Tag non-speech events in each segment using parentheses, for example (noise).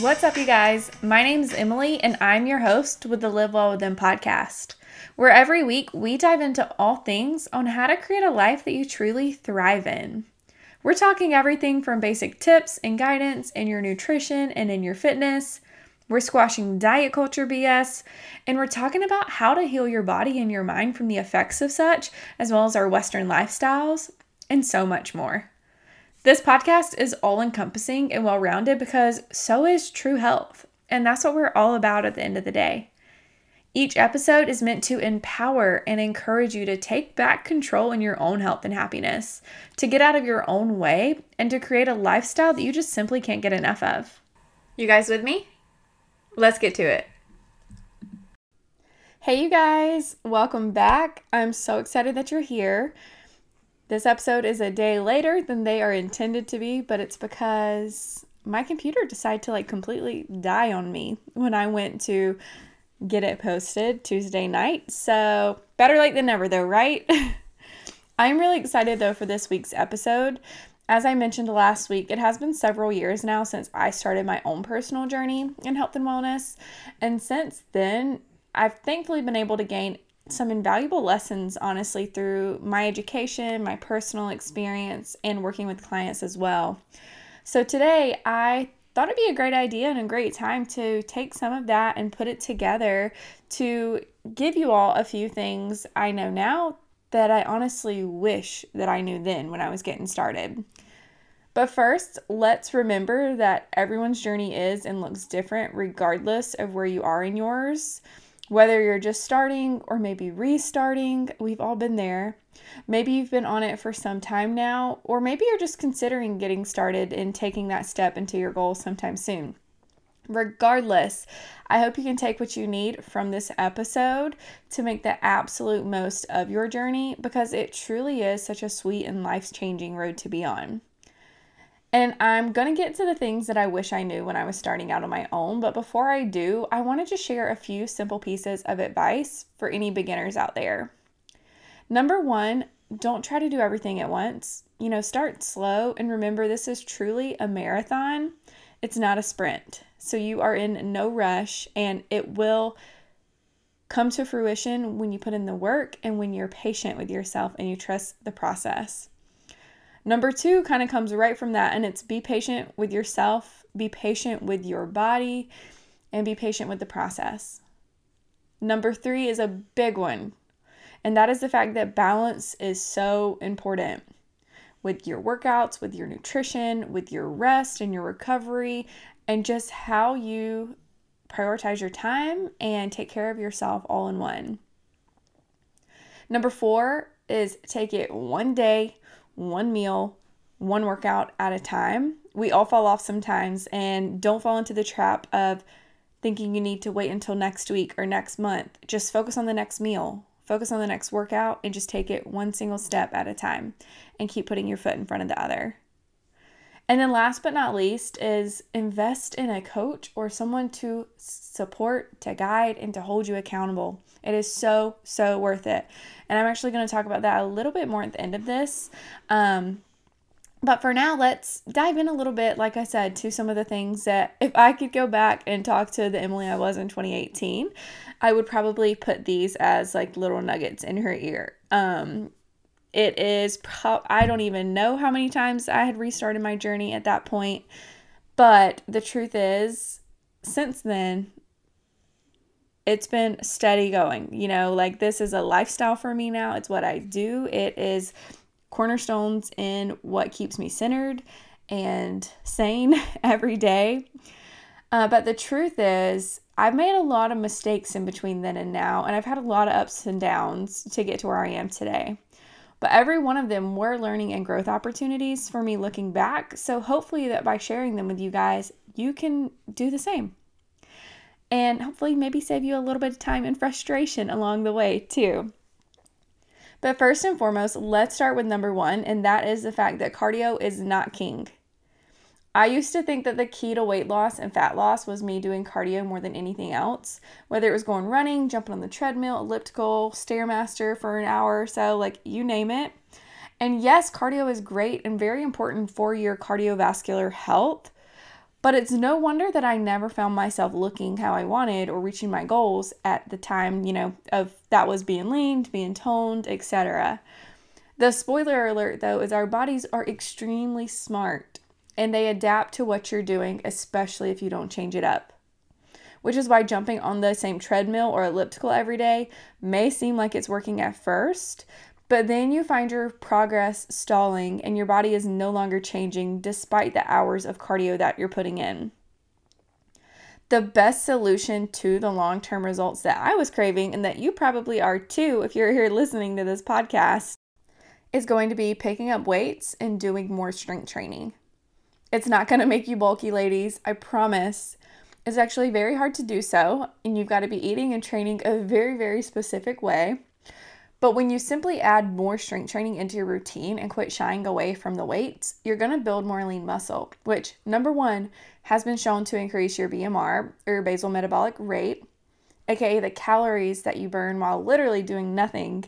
What's up, you guys? My name's Emily, and I'm your host with the Live Well With Em podcast, where every week we dive into all things on how to create a life that you truly thrive in. We're talking everything from basic tips and guidance in your nutrition and in your fitness. We're squashing diet culture BS, and we're talking about how to heal your body and your mind from the effects of such, as well as our Western lifestyles, and so much more. This podcast is all encompassing and well rounded because so is true health. And that's what we're all about at the end of the day. Each episode is meant to empower and encourage you to take back control in your own health and happiness, to get out of your own way, and to create a lifestyle that you just simply can't get enough of. You guys with me? Let's get to it. Hey, you guys, welcome back. I'm so excited that you're here. This episode is a day later than they are intended to be, but it's because my computer decided to like completely die on me when I went to get it posted Tuesday night. So, better late than never, though, right? (laughs) I'm really excited though for this week's episode. As I mentioned last week, it has been several years now since I started my own personal journey in health and wellness. And since then, I've thankfully been able to gain some invaluable lessons, honestly, through my education, my personal experience, and working with clients as well. So today, I thought it'd be a great idea and a great time to take some of that and put it together to give you all a few things I know now that I honestly wish that I knew then when I was getting started. But first, let's remember that everyone's journey is and looks different regardless of where you are in yours. Whether you're just starting or maybe restarting, we've all been there. Maybe you've been on it for some time now, or maybe you're just considering getting started and taking that step into your goal sometime soon. Regardless, I hope you can take what you need from this episode to make the absolute most of your journey because it truly is such a sweet and life changing road to be on. And I'm going to get to the things that I wish I knew when I was starting out on my own. But before I do, I wanted to share a few simple pieces of advice for any beginners out there. Number one, don't try to do everything at once. You know, start slow and remember this is truly a marathon, it's not a sprint. So you are in no rush and it will come to fruition when you put in the work and when you're patient with yourself and you trust the process. Number two kind of comes right from that, and it's be patient with yourself, be patient with your body, and be patient with the process. Number three is a big one, and that is the fact that balance is so important with your workouts, with your nutrition, with your rest and your recovery, and just how you prioritize your time and take care of yourself all in one. Number four is take it one day one meal, one workout at a time. We all fall off sometimes and don't fall into the trap of thinking you need to wait until next week or next month. Just focus on the next meal, focus on the next workout, and just take it one single step at a time and keep putting your foot in front of the other. And then, last but not least, is invest in a coach or someone to support, to guide, and to hold you accountable. It is so, so worth it. And I'm actually going to talk about that a little bit more at the end of this. Um, but for now, let's dive in a little bit, like I said, to some of the things that if I could go back and talk to the Emily I was in 2018, I would probably put these as like little nuggets in her ear. Um, it is, pro- I don't even know how many times I had restarted my journey at that point. But the truth is, since then, it's been steady going. You know, like this is a lifestyle for me now. It's what I do. It is cornerstones in what keeps me centered and sane (laughs) every day. Uh, but the truth is, I've made a lot of mistakes in between then and now, and I've had a lot of ups and downs to get to where I am today. But every one of them were learning and growth opportunities for me looking back. So hopefully, that by sharing them with you guys, you can do the same and hopefully maybe save you a little bit of time and frustration along the way, too. But first and foremost, let's start with number one, and that is the fact that cardio is not king. I used to think that the key to weight loss and fat loss was me doing cardio more than anything else, whether it was going running, jumping on the treadmill, elliptical, stairmaster for an hour or so, like you name it. And yes, cardio is great and very important for your cardiovascular health, But it's no wonder that I never found myself looking how I wanted or reaching my goals at the time, you know, of that was being leaned, being toned, etc. The spoiler alert though is our bodies are extremely smart and they adapt to what you're doing, especially if you don't change it up. Which is why jumping on the same treadmill or elliptical every day may seem like it's working at first, but then you find your progress stalling and your body is no longer changing despite the hours of cardio that you're putting in. The best solution to the long term results that I was craving, and that you probably are too if you're here listening to this podcast, is going to be picking up weights and doing more strength training. It's not going to make you bulky, ladies, I promise. It's actually very hard to do so, and you've got to be eating and training a very, very specific way. But when you simply add more strength training into your routine and quit shying away from the weights, you're going to build more lean muscle, which, number one, has been shown to increase your BMR or your basal metabolic rate, aka the calories that you burn while literally doing nothing.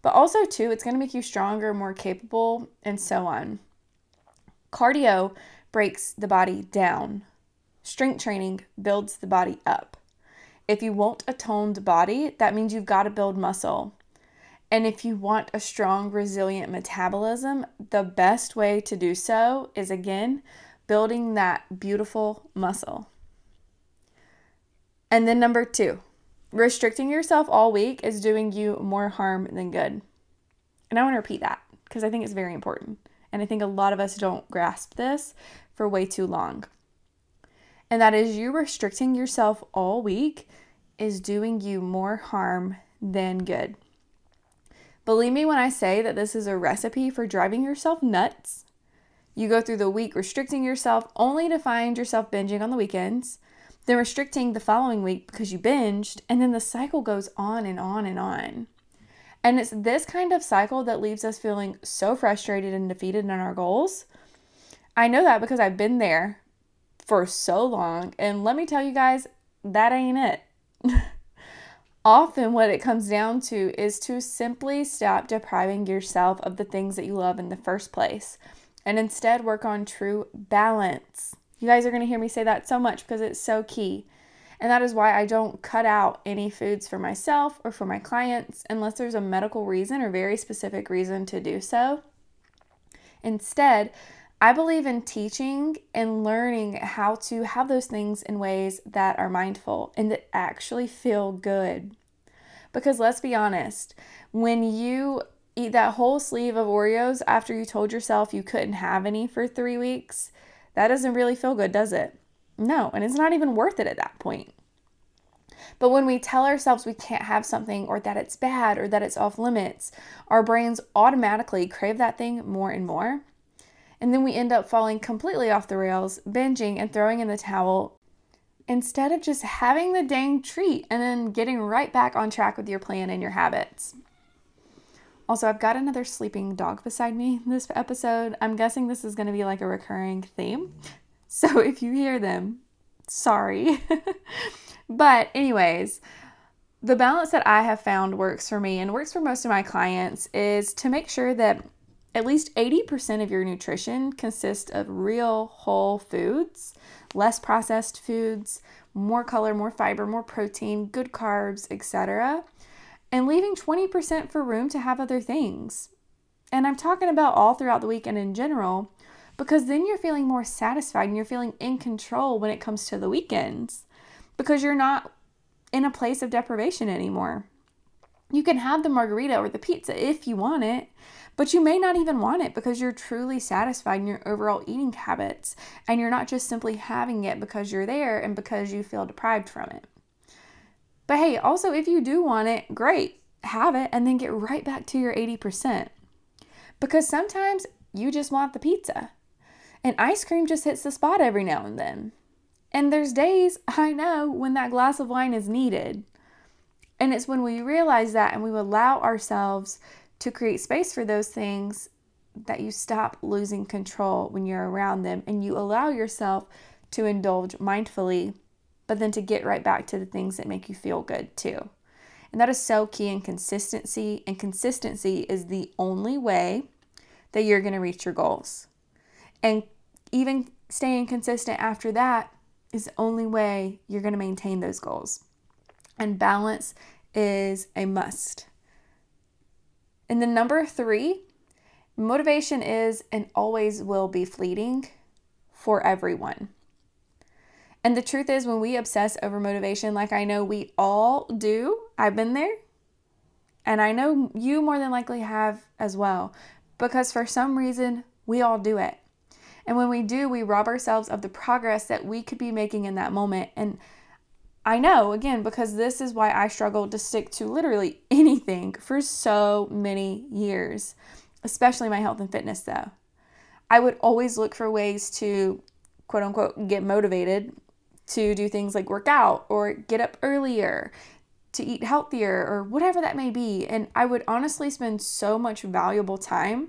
But also, too, it's going to make you stronger, more capable, and so on. Cardio breaks the body down, strength training builds the body up. If you want a toned body, that means you've got to build muscle. And if you want a strong, resilient metabolism, the best way to do so is again building that beautiful muscle. And then, number two, restricting yourself all week is doing you more harm than good. And I want to repeat that because I think it's very important. And I think a lot of us don't grasp this for way too long. And that is you restricting yourself all week is doing you more harm than good. Believe me when I say that this is a recipe for driving yourself nuts. You go through the week restricting yourself only to find yourself binging on the weekends, then restricting the following week because you binged, and then the cycle goes on and on and on. And it's this kind of cycle that leaves us feeling so frustrated and defeated in our goals. I know that because I've been there for so long, and let me tell you guys, that ain't it. (laughs) Often, what it comes down to is to simply stop depriving yourself of the things that you love in the first place and instead work on true balance. You guys are going to hear me say that so much because it's so key. And that is why I don't cut out any foods for myself or for my clients unless there's a medical reason or very specific reason to do so. Instead, I believe in teaching and learning how to have those things in ways that are mindful and that actually feel good. Because let's be honest, when you eat that whole sleeve of Oreos after you told yourself you couldn't have any for three weeks, that doesn't really feel good, does it? No, and it's not even worth it at that point. But when we tell ourselves we can't have something or that it's bad or that it's off limits, our brains automatically crave that thing more and more. And then we end up falling completely off the rails, binging and throwing in the towel instead of just having the dang treat and then getting right back on track with your plan and your habits. Also, I've got another sleeping dog beside me this episode. I'm guessing this is going to be like a recurring theme. (laughs) So if you hear them, sorry. (laughs) but, anyways, the balance that I have found works for me and works for most of my clients is to make sure that at least 80% of your nutrition consists of real whole foods, less processed foods, more color, more fiber, more protein, good carbs, etc. And leaving 20% for room to have other things. And I'm talking about all throughout the week and in general because then you're feeling more satisfied and you're feeling in control when it comes to the weekends because you're not in a place of deprivation anymore. You can have the margarita or the pizza if you want it, but you may not even want it because you're truly satisfied in your overall eating habits and you're not just simply having it because you're there and because you feel deprived from it. But hey, also, if you do want it, great, have it and then get right back to your 80%. Because sometimes you just want the pizza and ice cream just hits the spot every now and then. And there's days I know when that glass of wine is needed. And it's when we realize that and we allow ourselves to create space for those things that you stop losing control when you're around them and you allow yourself to indulge mindfully, but then to get right back to the things that make you feel good too. And that is so key in consistency. And consistency is the only way that you're going to reach your goals. And even staying consistent after that is the only way you're going to maintain those goals. And balance is a must. And then number three, motivation is and always will be fleeting for everyone. And the truth is, when we obsess over motivation, like I know we all do, I've been there, and I know you more than likely have as well, because for some reason, we all do it. And when we do, we rob ourselves of the progress that we could be making in that moment. And I know, again, because this is why I struggled to stick to literally (laughs) anything for so many years, especially my health and fitness, though. I would always look for ways to quote unquote get motivated to do things like work out or get up earlier, to eat healthier, or whatever that may be. And I would honestly spend so much valuable time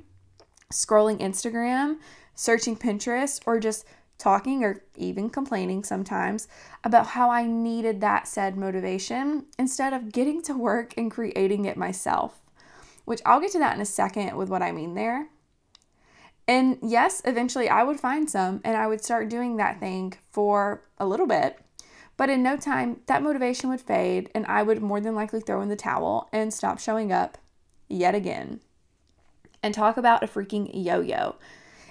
scrolling Instagram searching Pinterest, or just talking or even complaining sometimes about how I needed that said motivation instead of getting to work and creating it myself. Which I'll get to that in a second with what I mean there. And yes, eventually I would find some and I would start doing that thing for a little bit. But in no time, that motivation would fade and I would more than likely throw in the towel and stop showing up yet again. And talk about a freaking yo yo.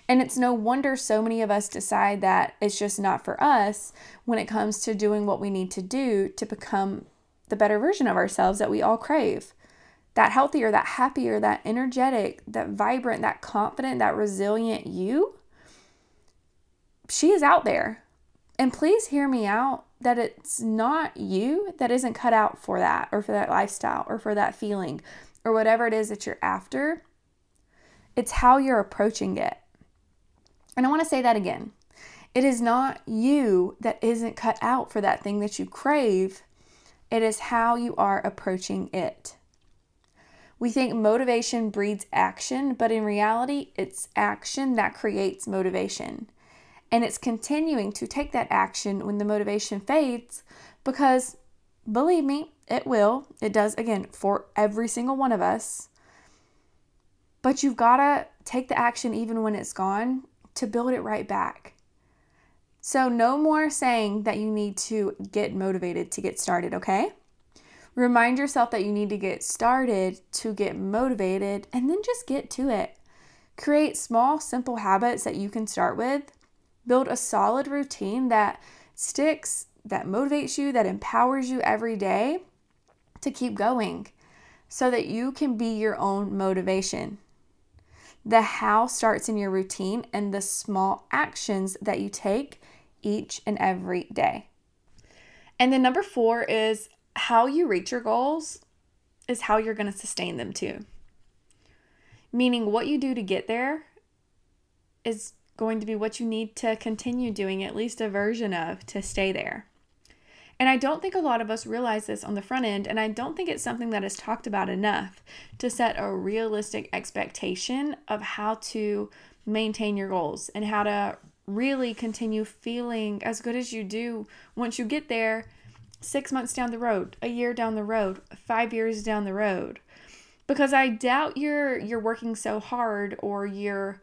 And it's no wonder so many of us decide that it's just not for us when it comes to doing what we need to do to become the better version of ourselves that we all crave. That healthier, that happier, that energetic, that vibrant, that confident, that resilient you. She is out there. And please hear me out that it's not you that isn't cut out for that or for that lifestyle or for that feeling or whatever it is that you're after. It's how you're approaching it. And I want to say that again. It is not you that isn't cut out for that thing that you crave, it is how you are approaching it. We think motivation breeds action, but in reality, it's action that creates motivation. And it's continuing to take that action when the motivation fades because, believe me, it will. It does, again, for every single one of us. But you've got to take the action even when it's gone to build it right back. So, no more saying that you need to get motivated to get started, okay? Remind yourself that you need to get started to get motivated and then just get to it. Create small, simple habits that you can start with. Build a solid routine that sticks, that motivates you, that empowers you every day to keep going so that you can be your own motivation. The how starts in your routine and the small actions that you take each and every day. And then number four is how you reach your goals is how you're going to sustain them too. Meaning, what you do to get there is going to be what you need to continue doing at least a version of to stay there. And I don't think a lot of us realize this on the front end, and I don't think it's something that is talked about enough to set a realistic expectation of how to maintain your goals and how to really continue feeling as good as you do once you get there six months down the road, a year down the road, five years down the road. Because I doubt you're you're working so hard or you're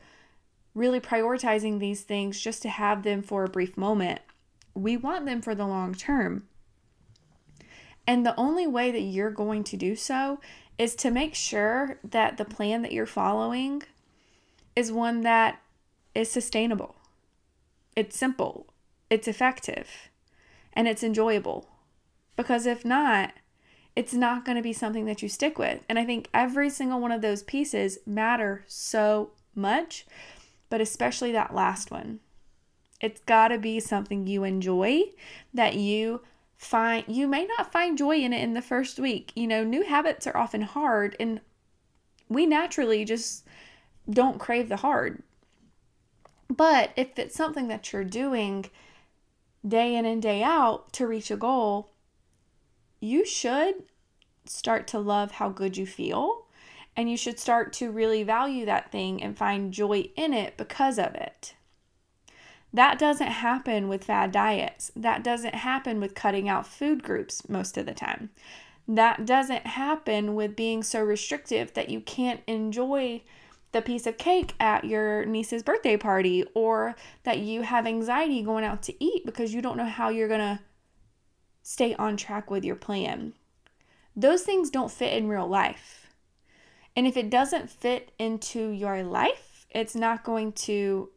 really prioritizing these things just to have them for a brief moment we want them for the long term. And the only way that you're going to do so is to make sure that the plan that you're following is one that is sustainable. It's simple, it's effective, and it's enjoyable. Because if not, it's not going to be something that you stick with. And I think every single one of those pieces matter so much, but especially that last one. It's got to be something you enjoy that you find you may not find joy in it in the first week. You know, new habits are often hard and we naturally just don't crave the hard. But if it's something that you're doing day in and day out to reach a goal, you should start to love how good you feel and you should start to really value that thing and find joy in it because of it. That doesn't happen with fad diets. That doesn't happen with cutting out food groups most of the time. That doesn't happen with being so restrictive that you can't enjoy the piece of cake at your niece's birthday party or that you have anxiety going out to eat because you don't know how you're going to stay on track with your plan. Those things don't fit in real life. And if it doesn't fit into your life, it's not going to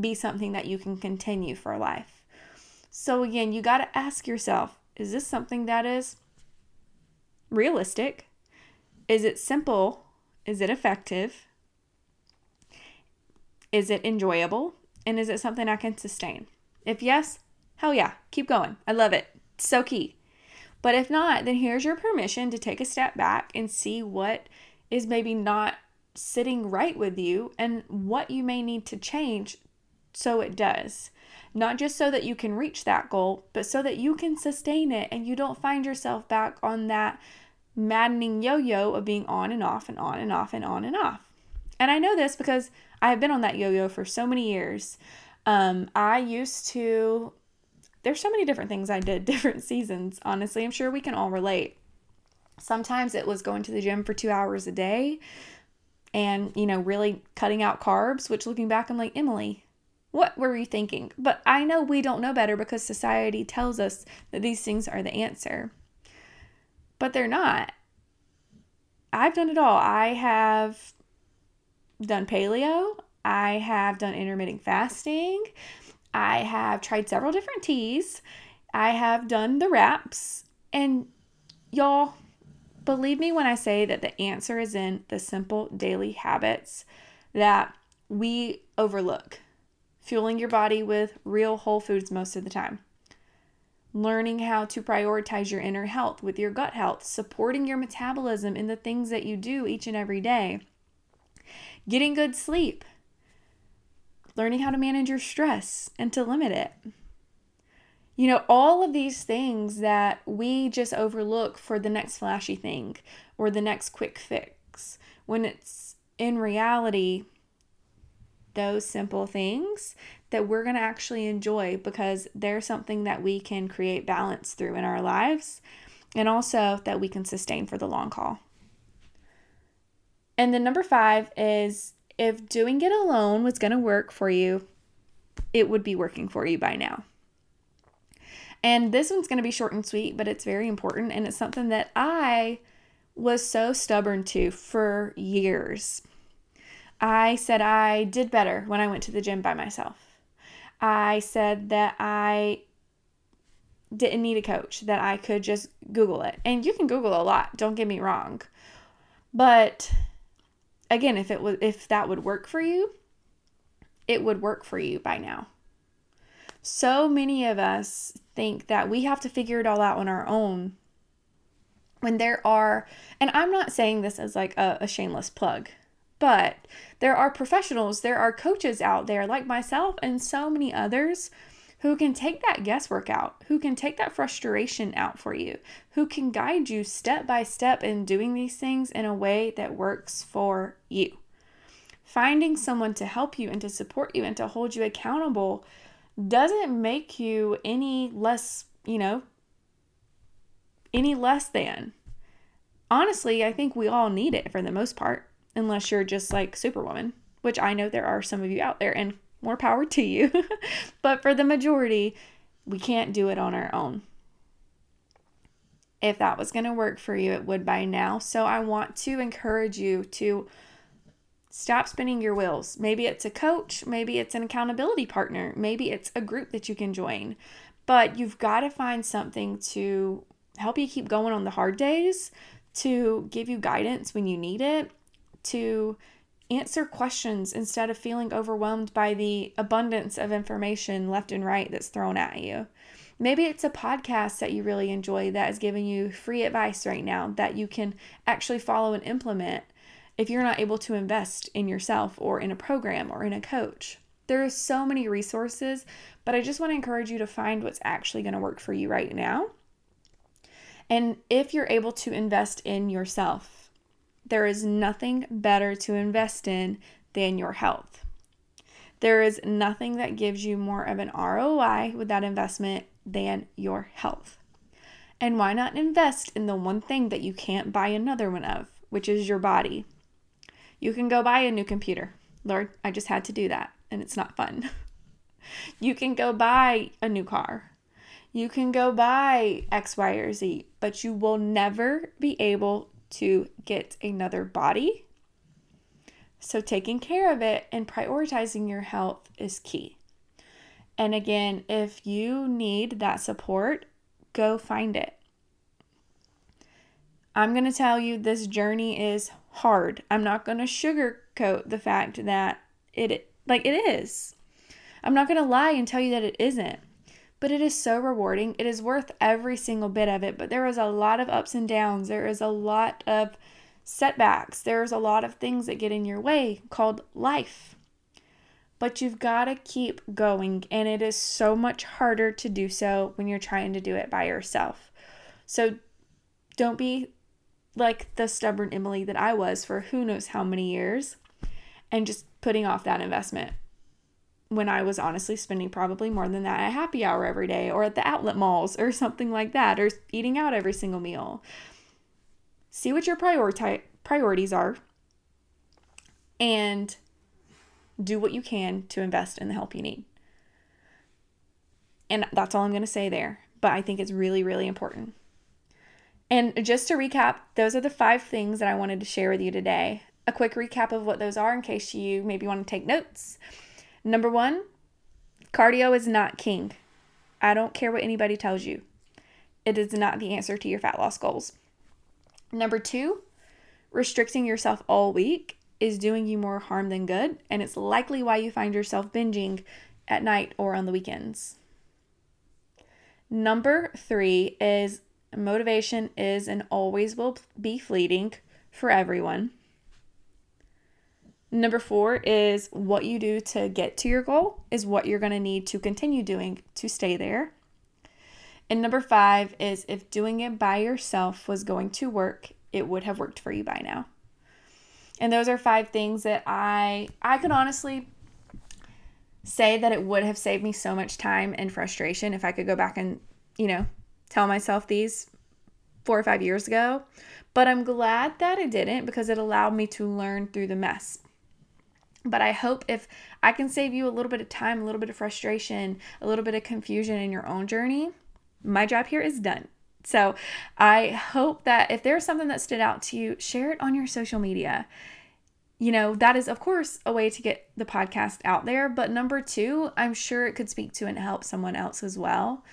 be something that you can continue for life. So, again, you got to ask yourself is this something that is realistic? Is it simple? Is it effective? Is it enjoyable? And is it something I can sustain? If yes, hell yeah, keep going. I love it. So key. But if not, then here's your permission to take a step back and see what is maybe not sitting right with you and what you may need to change so it does. Not just so that you can reach that goal, but so that you can sustain it and you don't find yourself back on that maddening yo yo of being on and off and on and off and on and off. And I know this because I have been on that yo yo for so many years. Um, I used to, there's so many different things I did, (laughs) different seasons, honestly. I'm sure we can all relate. Sometimes it was going to the gym for two hours a day and, you know, really cutting out carbs, which looking back, I'm like, Emily, what were you thinking? But I know we don't know better because society tells us that these things are the answer. But they're not. I've done it all. I have done paleo, I have done intermittent fasting, I have tried several different teas, I have done the wraps, and y'all, believe me when I say that the answer is in the simple daily habits that we overlook. Fueling your body with real whole foods most of the time. Learning how to prioritize your inner health with your gut health, supporting your metabolism in the things that you do each and every day getting good sleep, learning how to manage your stress and to limit it. You know, all of these things that we just overlook for the next flashy thing or the next quick fix, when it's in reality, those simple things that we're going to actually enjoy because they're something that we can create balance through in our lives and also that we can sustain for the long haul. And then number five is if doing it alone was going to work for you, it would be working for you by now. And this one's going to be short and sweet, but it's very important. And it's something that I was so stubborn to for years. I said I did better when I went to the gym by myself. I said that I didn't need a coach, that I could just Google it. And you can Google a lot, don't get me wrong. But again, if it was if that would work for you, it would work for you by now. So many of us think that we have to figure it all out on our own when there are and I'm not saying this as like a, a shameless plug, but there are professionals, there are coaches out there like myself and so many others who can take that guesswork out, who can take that frustration out for you, who can guide you step by step in doing these things in a way that works for you. Finding someone to help you and to support you and to hold you accountable doesn't make you any less, you know, any less than. Honestly, I think we all need it for the most part, unless you're just like Superwoman, which I know there are some of you out there, and more power to you. (laughs) but for the majority, we can't do it on our own. If that was going to work for you, it would by now. So I want to encourage you to stop spinning your wheels. Maybe it's a coach, maybe it's an accountability partner, maybe it's a group that you can join. But you've got to find something to help you keep going on the hard days, to give you guidance when you need it, to answer questions instead of feeling overwhelmed by the abundance of information left and right that's thrown at you. Maybe it's a podcast that you really enjoy that is giving you free advice right now that you can actually follow and implement if you're not able to invest in yourself or in a program or in a coach. There are so many resources, but I just want to encourage you to find what's actually going to work for you right now. And if you're able to invest in yourself, there is nothing better to invest in than your health. There is nothing that gives you more of an ROI with that investment than your health. And why not invest in the one thing that you can't buy another one of, which is your body? You can go buy a new computer. Lord, I just had to do that, and it's not fun. (laughs) you can go buy a new car. You can go buy X, Y, or Z, but you will never be able to get another body. So, taking care of it and prioritizing your health is key. And again, if you need that support, go find it. I'm going to tell you this journey is hard. I'm not going to sugarcoat the fact that it like it is. I'm not going to lie and tell you that it isn't. But it is so rewarding. It is worth every single bit of it, but there is a lot of ups and downs. There is a lot of setbacks. There's a lot of things that get in your way called life. But you've got to keep going, and it is so much harder to do so when you're trying to do it by yourself. So don't be like the stubborn Emily that I was for who knows how many years and just putting off that investment when I was honestly spending probably more than that at happy hour every day or at the outlet malls or something like that or eating out every single meal. See what your priority priorities are and do what you can to invest in the help you need. And that's all I'm going to say there, but I think it's really really important. And just to recap, those are the five things that I wanted to share with you today. A quick recap of what those are in case you maybe want to take notes. Number one, cardio is not king. I don't care what anybody tells you, it is not the answer to your fat loss goals. Number two, restricting yourself all week is doing you more harm than good, and it's likely why you find yourself binging at night or on the weekends. Number three is Motivation is and always will be fleeting for everyone. Number four is what you do to get to your goal is what you're going to need to continue doing to stay there. And number five is if doing it by yourself was going to work, it would have worked for you by now. And those are five things that I I could honestly say that it would have saved me so much time and frustration if I could go back and, you know, tell myself these four or five years ago. But I'm glad that it didn't because it allowed me to learn through the mess. But I hope if I can save you a little bit of time, a little bit of frustration, a little bit of confusion in your own journey, my job here is done. So I hope that if there's something that stood out to you, share it on your social media. You know, that is, of course, a way to get the podcast out there. But number two, I'm sure it could speak to and help someone else as well.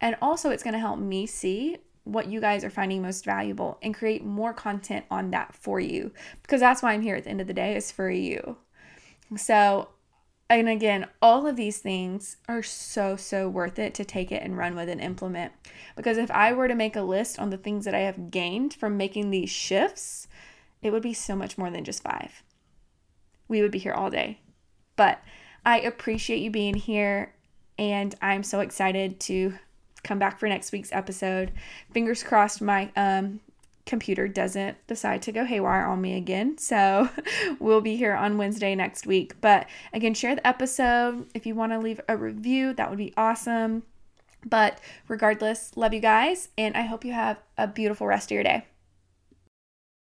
And also, it's going to help me see what you guys are finding most valuable and create more content on that for you because that's why I'm here at the end of the day is for you. So, and again, all of these things are so, so worth it to take it and run with and implement. Because if I were to make a list on the things that I have gained from making these shifts, it would be so much more than just five. We would be here all day. But I appreciate you being here, and I'm so excited to come back for next week's episode. Fingers crossed my um, computer doesn't decide to go haywire on me again. So (laughs) we'll be here on Wednesday next week. But again, share the episode. If you want to leave a review, that would be awesome. But regardless, love you guys, and I hope you have a beautiful rest of your day.